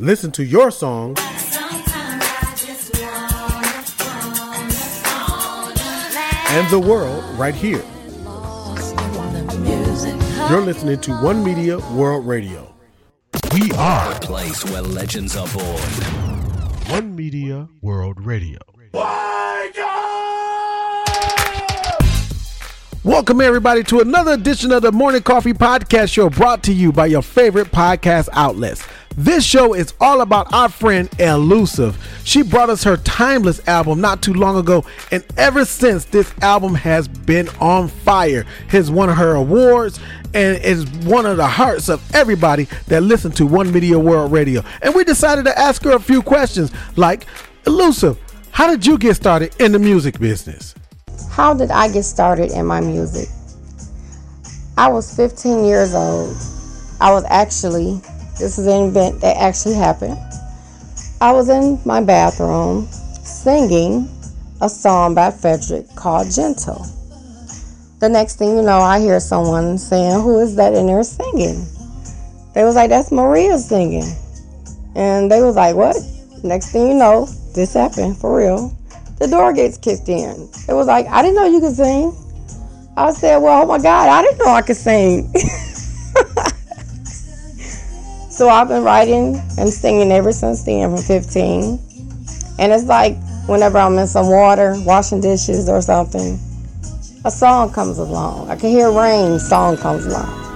Listen to your song and the world right here. You're listening to One Media World Radio. We are The place where legends are born. One Media World Radio. Welcome, everybody, to another edition of the Morning Coffee Podcast Show brought to you by your favorite podcast outlets. This show is all about our friend Elusiv. She brought us her timeless album not too long ago, and ever since this album has been on fire. Has won her awards and is one of the hearts of everybody that listen to One Media World Radio. And we decided to ask her a few questions like, Elusiv, how did you get started in the music business? How did I get started in my music? I was 15 years old. I was actually, this is an event that actually happened. I was in my bathroom singing a song by Frederick called Gentle. The next thing you know, I hear someone saying, Who is that in there singing? They was like, That's Maria singing. And they was like, What? Next thing you know, this happened for real the door gets kicked in. It was like, I didn't know you could sing. I said, Well, oh my God, I didn't know I could sing. so I've been writing and singing ever since then from 15. And it's like whenever I'm in some water, washing dishes or something, a song comes along. I can hear rain, song comes along.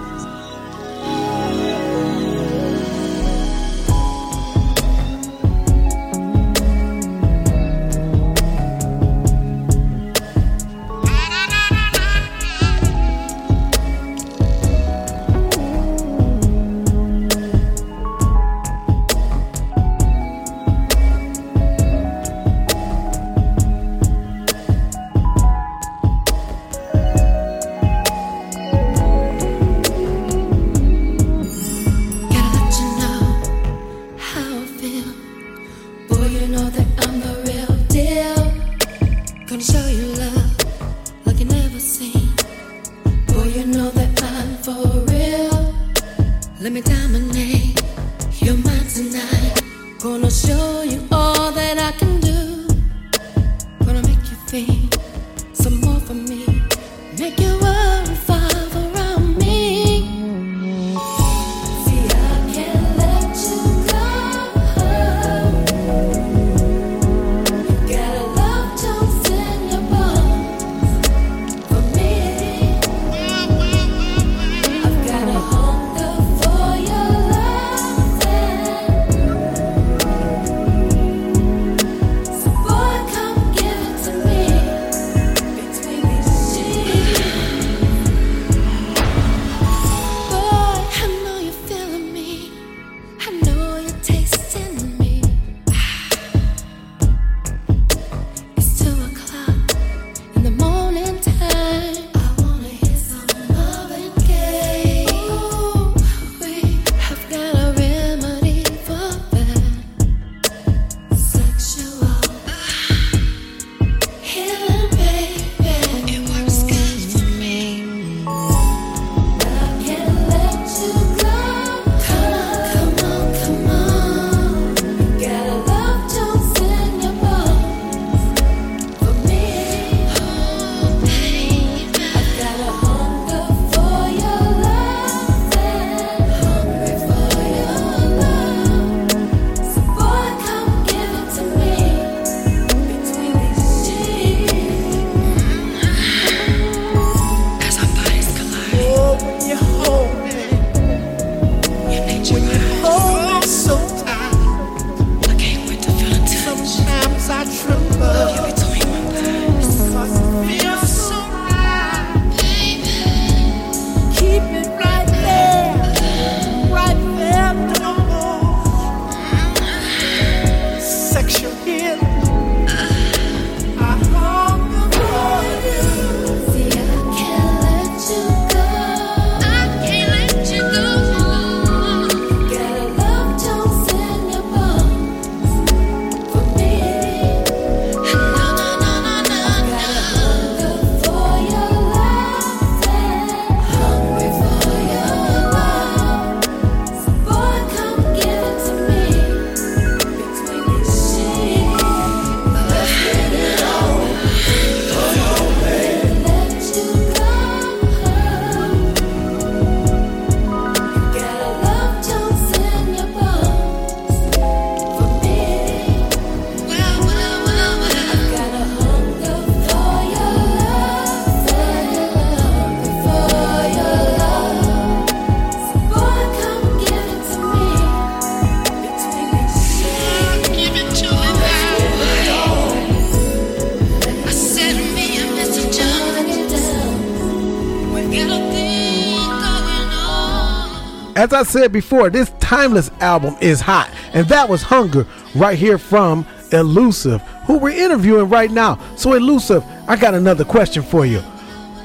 As I said before, this timeless album is hot, and that was Hunger right here from Elusiv, who we're interviewing right now. So, Elusiv, I got another question for you.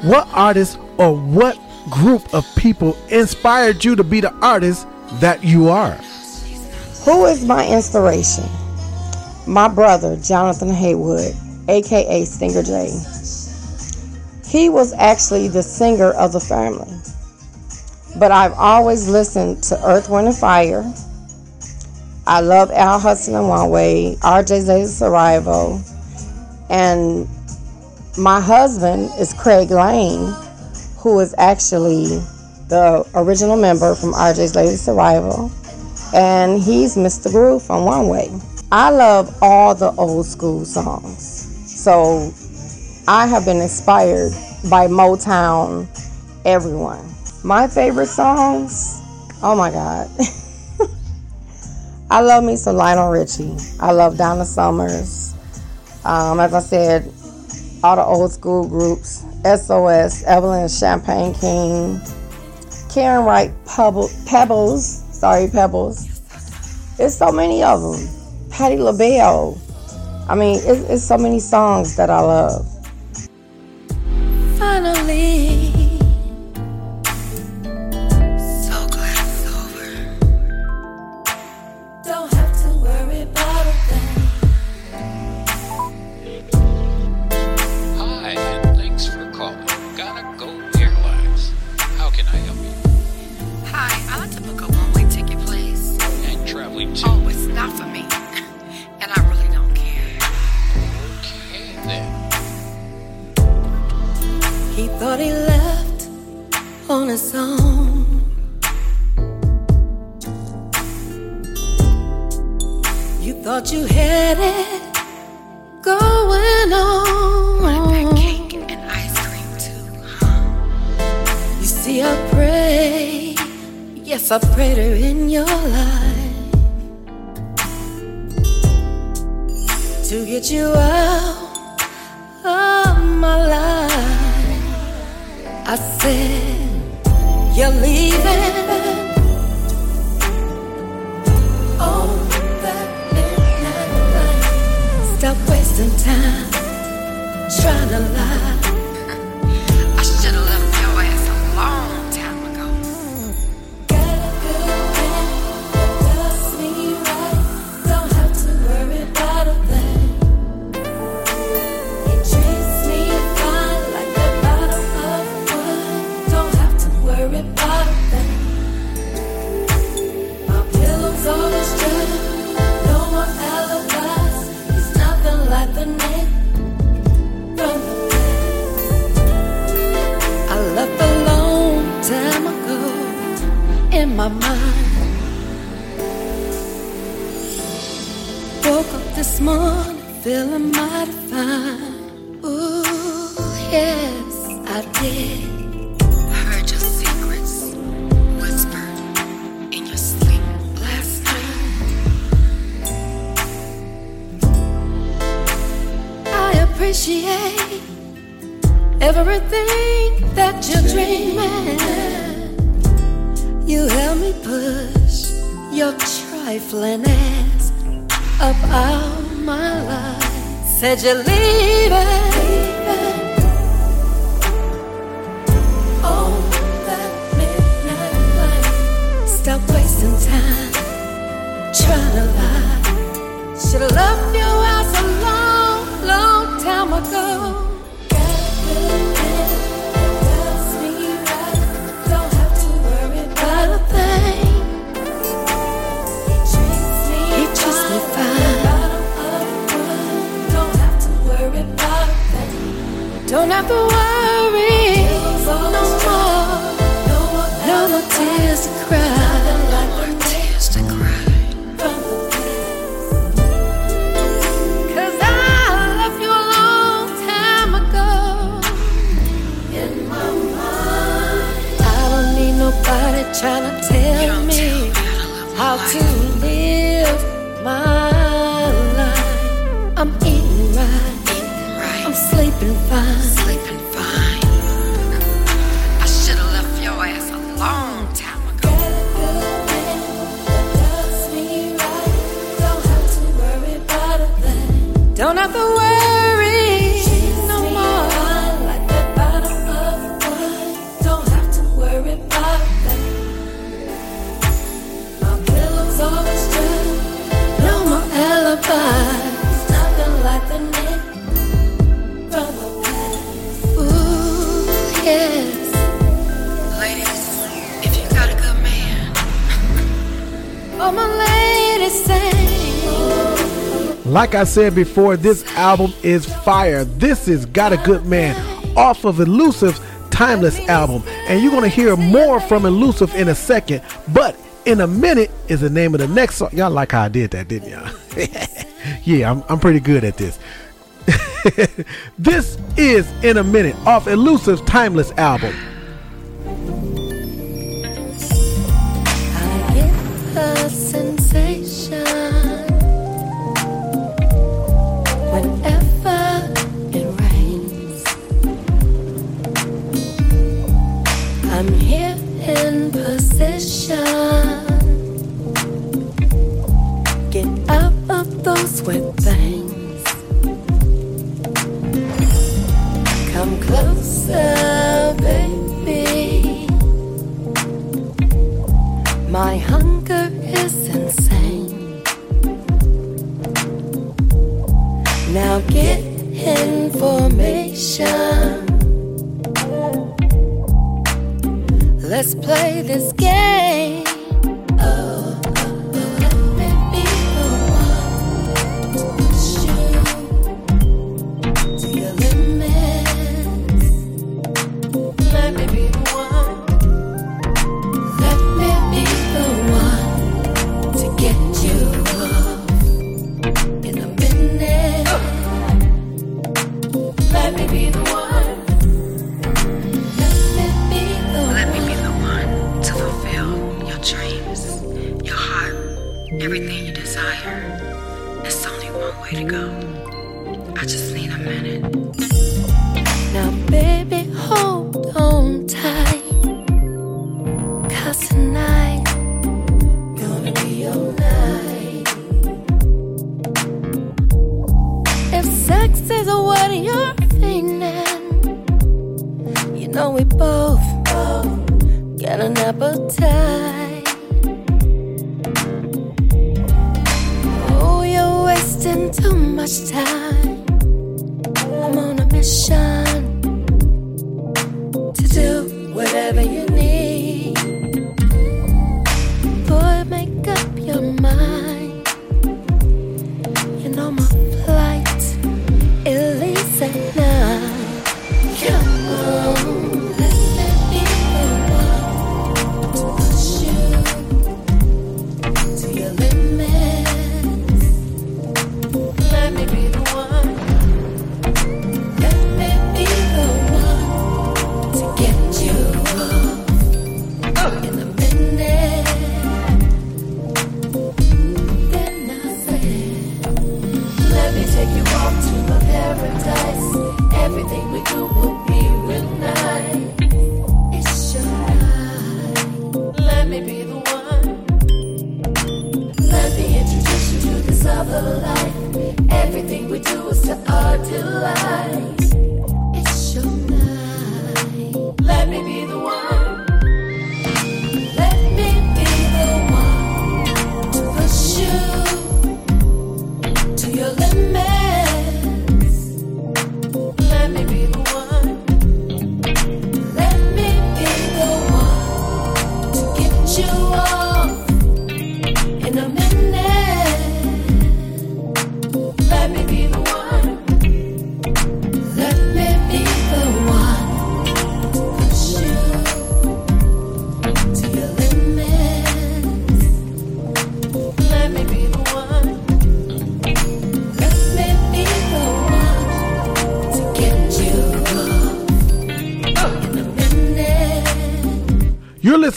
What artist or what group of people inspired you to be the artist that you are? Who is my inspiration? My brother, Jonathan Haywood, aka Singer J. He was actually the singer of the family. But I've always listened to Earth, Wind, and Fire. I love Al Hudson and One Way, RJ's Latest Arrival, and my husband is Craig Lane, who is actually the original member from RJ's Latest Arrival, and he's Mr. Groove from One Way. I love all the old school songs, so I have been inspired by Motown, everyone. My favorite songs, oh my God. I love me some Lionel Richie. I love Donna Summers. Um, as I said, all the old school groups SOS, Evelyn Champagne King, Karen Wright Pebble, Pebbles, sorry, Pebbles. There's so many of them. Patti LaBelle. I mean, it's, it's so many songs that I love. Finally, thought he left on his own. You thought you had it going Wanted that on. cake and ice cream too, huh? You see, I pray, yes, I prayed her in your life to get you out of my life. I said, You're leaving. Stop wasting time trying to lie. Your trifling ass up out my life. Said you're leaving. On that midnight. Stop wasting time trying to lie. Should've left your house a long, long time ago. Don't have to worry no more. No more tears to cry. More tears to cry. Cause I left you a long time ago. In my mind. I don't need nobody trying to tell me how to live my life. I'm eating right. I'm sleeping fine. Sleeping fine. I should have left your ass a long time ago. Don't have to worry about a thing. Don't have to worry. Like I said before, this album is fire. This is Got a Good Man off of Elusiv's Timeless album. And you're going to hear more from Elusiv in a second. But in a minute is the name of the next song. Y'all like how I did that, didn't y'all? yeah, I'm, I'm pretty good at this. this is In a Minute off Elusiv's Timeless album. I get Get out of those wet things. Come closer, baby. My hunger is insane. Now get information. Let's play this game. Is what you're feeling, you know we both get an appetite. Oh, you're wasting too much time.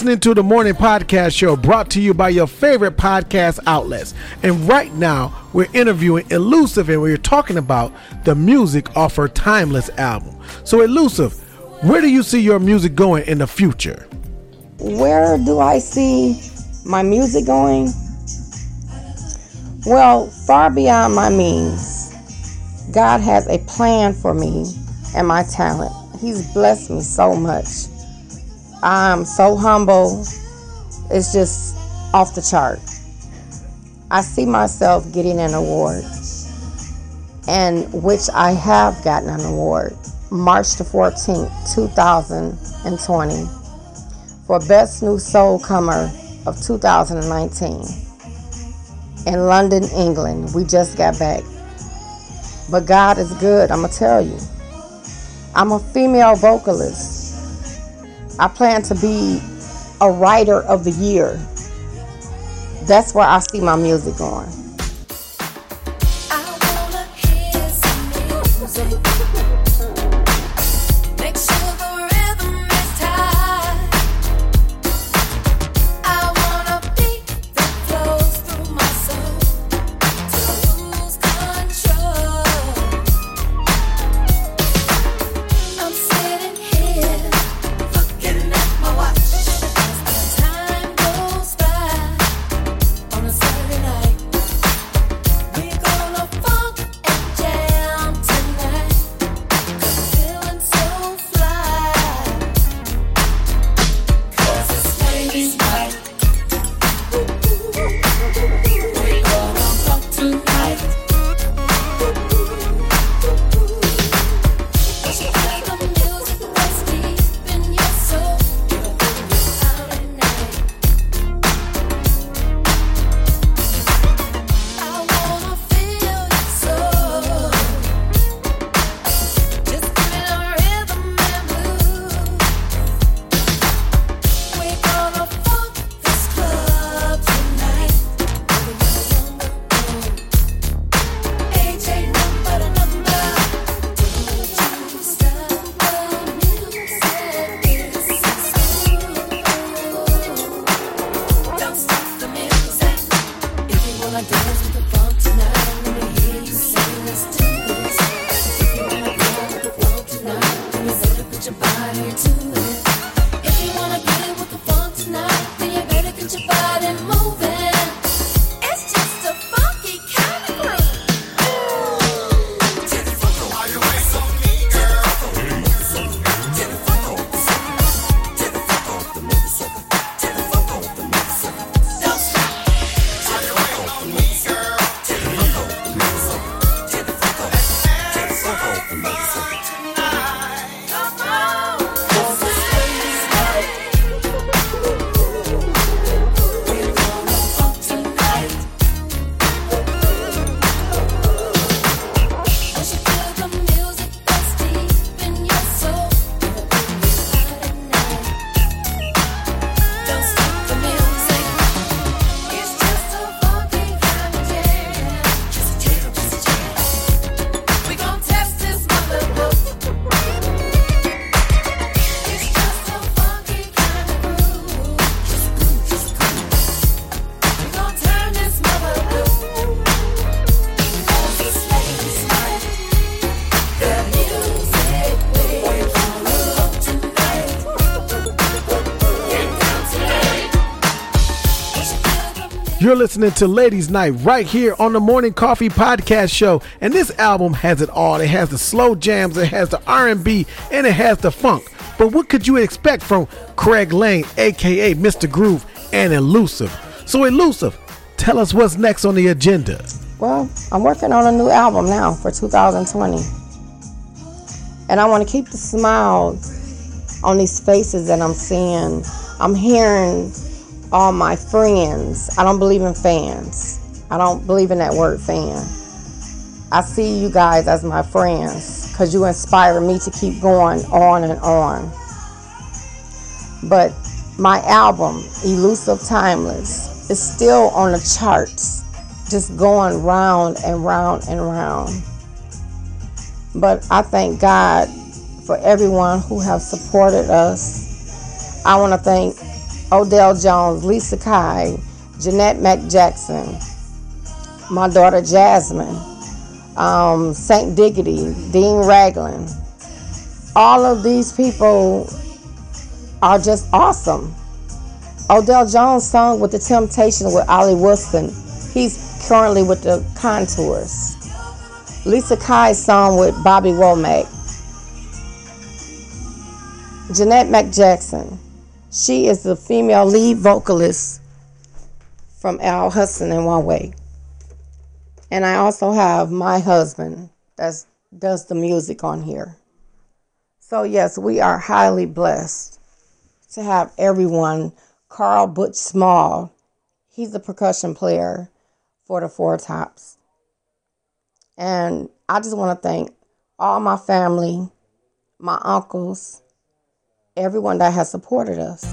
Listening to the Morning Podcast Show brought to you by your favorite podcast outlets. And right now, we're interviewing Elusiv and we're talking about the music off her Timeless album. So, Elusiv, where do you see your music going in the future? Where do I see my music going? Well, far beyond my means. God has a plan for me and my talent. He's blessed me so much. I'm so humble. It's just off the chart. I see myself getting an award, and which I have gotten an award March the 14th, 2020, for Best New Soul Comer of 2019 in London, England. We just got back. But God is good, I'm going to tell you. I'm a female vocalist. I plan to be a writer of the year. That's where I see my music going. Your body to it. Listening to Ladies Night right here on the Morning Coffee Podcast Show, and this album has it all. It has the slow jams, it has the R&B, and it has the funk. But what could you expect from Craig Lane, aka Mr. Groove, and Elusiv? So Elusiv, tell us what's next on the agenda. Well, I'm working on a new album now for 2020. And I want to keep the smile on these faces that I'm seeing. I'm hearing all my friends. I don't believe in fans. I don't believe in that word fan. I see you guys as my friends because you inspire me to keep going on and on. But my album, Elusiv Timeless, is still on the charts, just going round and round and round. But I thank God for everyone who have supported us. I want to thank Odell Jones, Lisa Kai, Jeanette Mac Jackson, my daughter Jasmine, um, Saint Diggity, Dean Ragland. All of these people are just awesome. Odell Jones sung with the Temptation with Ollie Wilson. He's currently with the Contours. Lisa Kai's song with Bobby Womack. Jeanette McJackson. She is the female lead vocalist from Al Hudson and One Way. And I also have my husband that does the music on here. So, yes, we are highly blessed to have everyone. Carl Butch Small, he's a percussion player for the Four Tops. And I just want to thank all my family, my uncles, everyone that has supported us.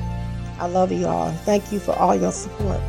I love you all. Thank you for all your support.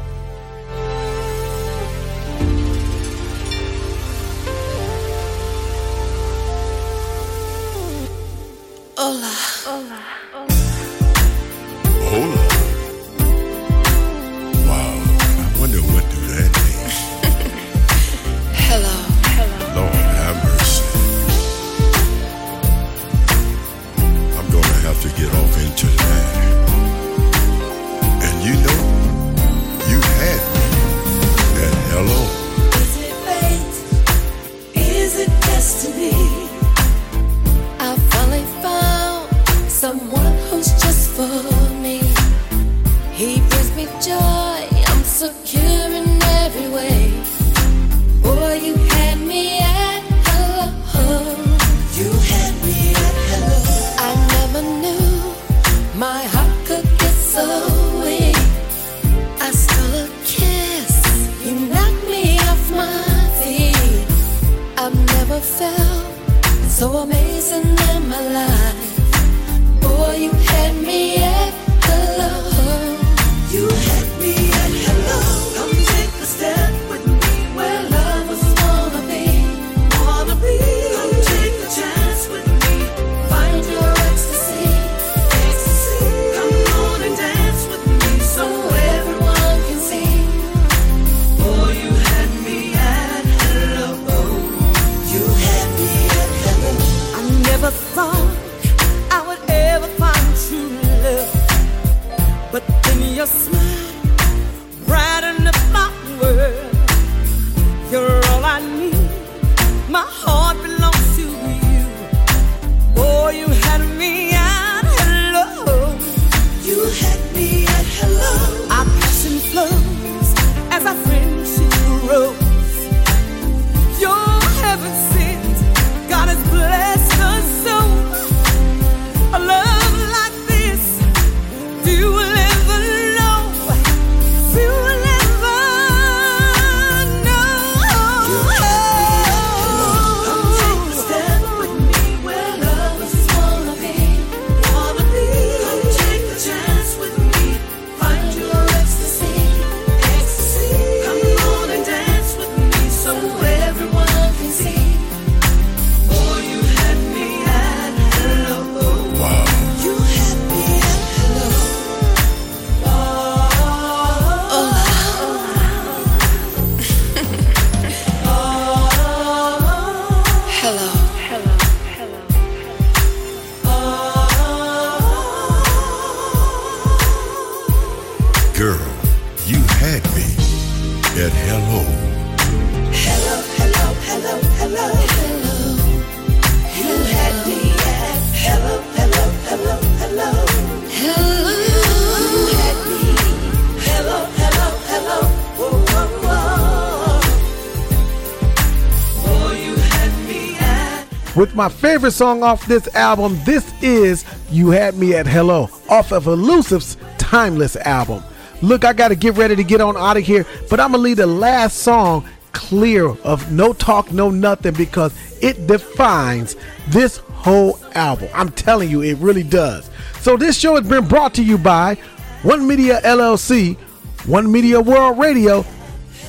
With my favorite song off this album, this is You Had Me at Hello, off of Elusiv's Timeless album. Look, I got to get ready to get on out of here, but I'm going to leave the last song clear of no talk, no nothing, because it defines this whole album. I'm telling you, it really does. So, this show has been brought to you by One Media LLC, One Media World Radio,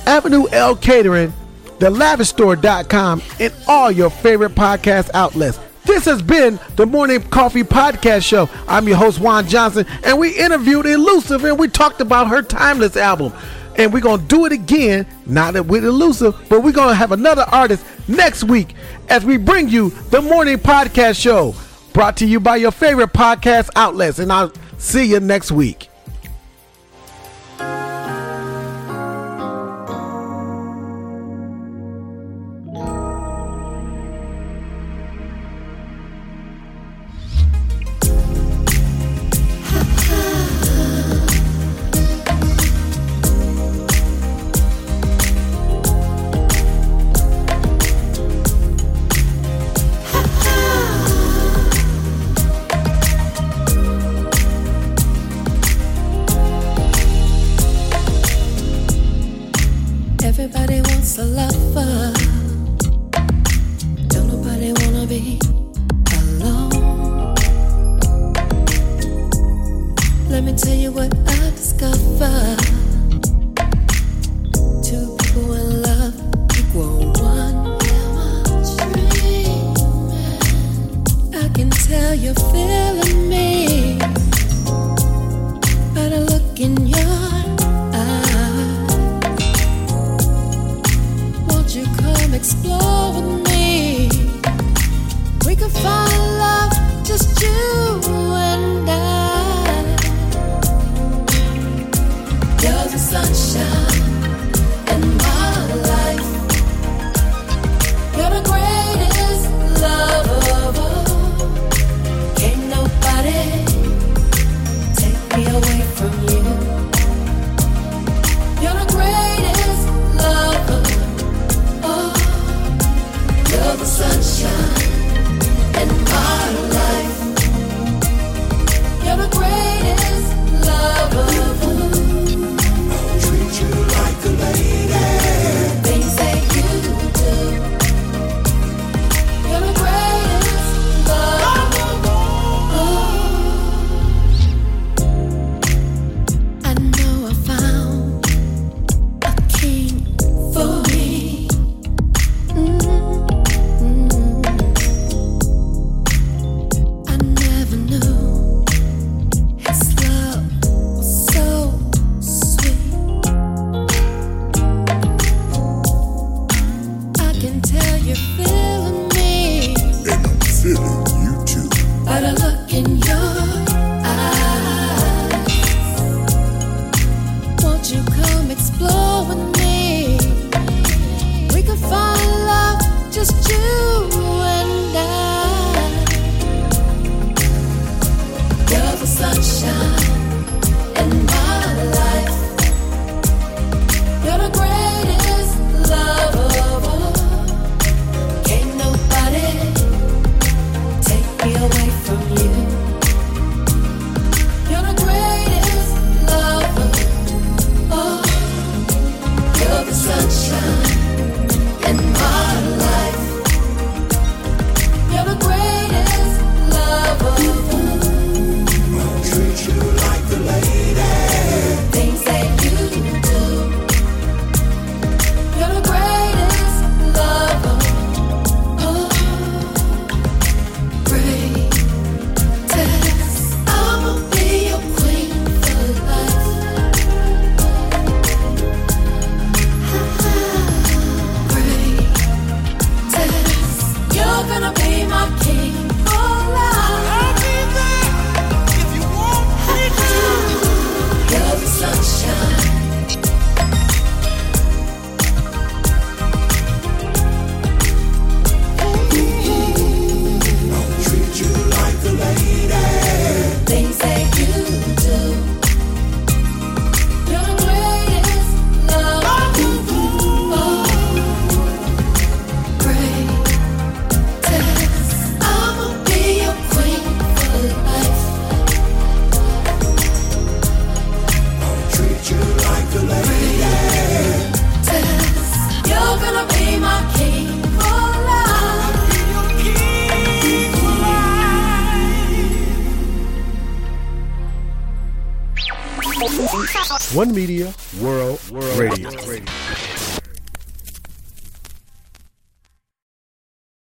Avenue L Catering, thelavishstore.com, and all your favorite podcast outlets. This has been the Morning Coffee Podcast Show. I'm your host, Juan Johnson, and we interviewed Elusiv and we talked about her Timeless album. And we're going to do it again, not with Elusiv, but we're going to have another artist next week as we bring you the Morning Podcast Show, brought to you by your favorite podcast outlets. And I'll see you next week. Tell you're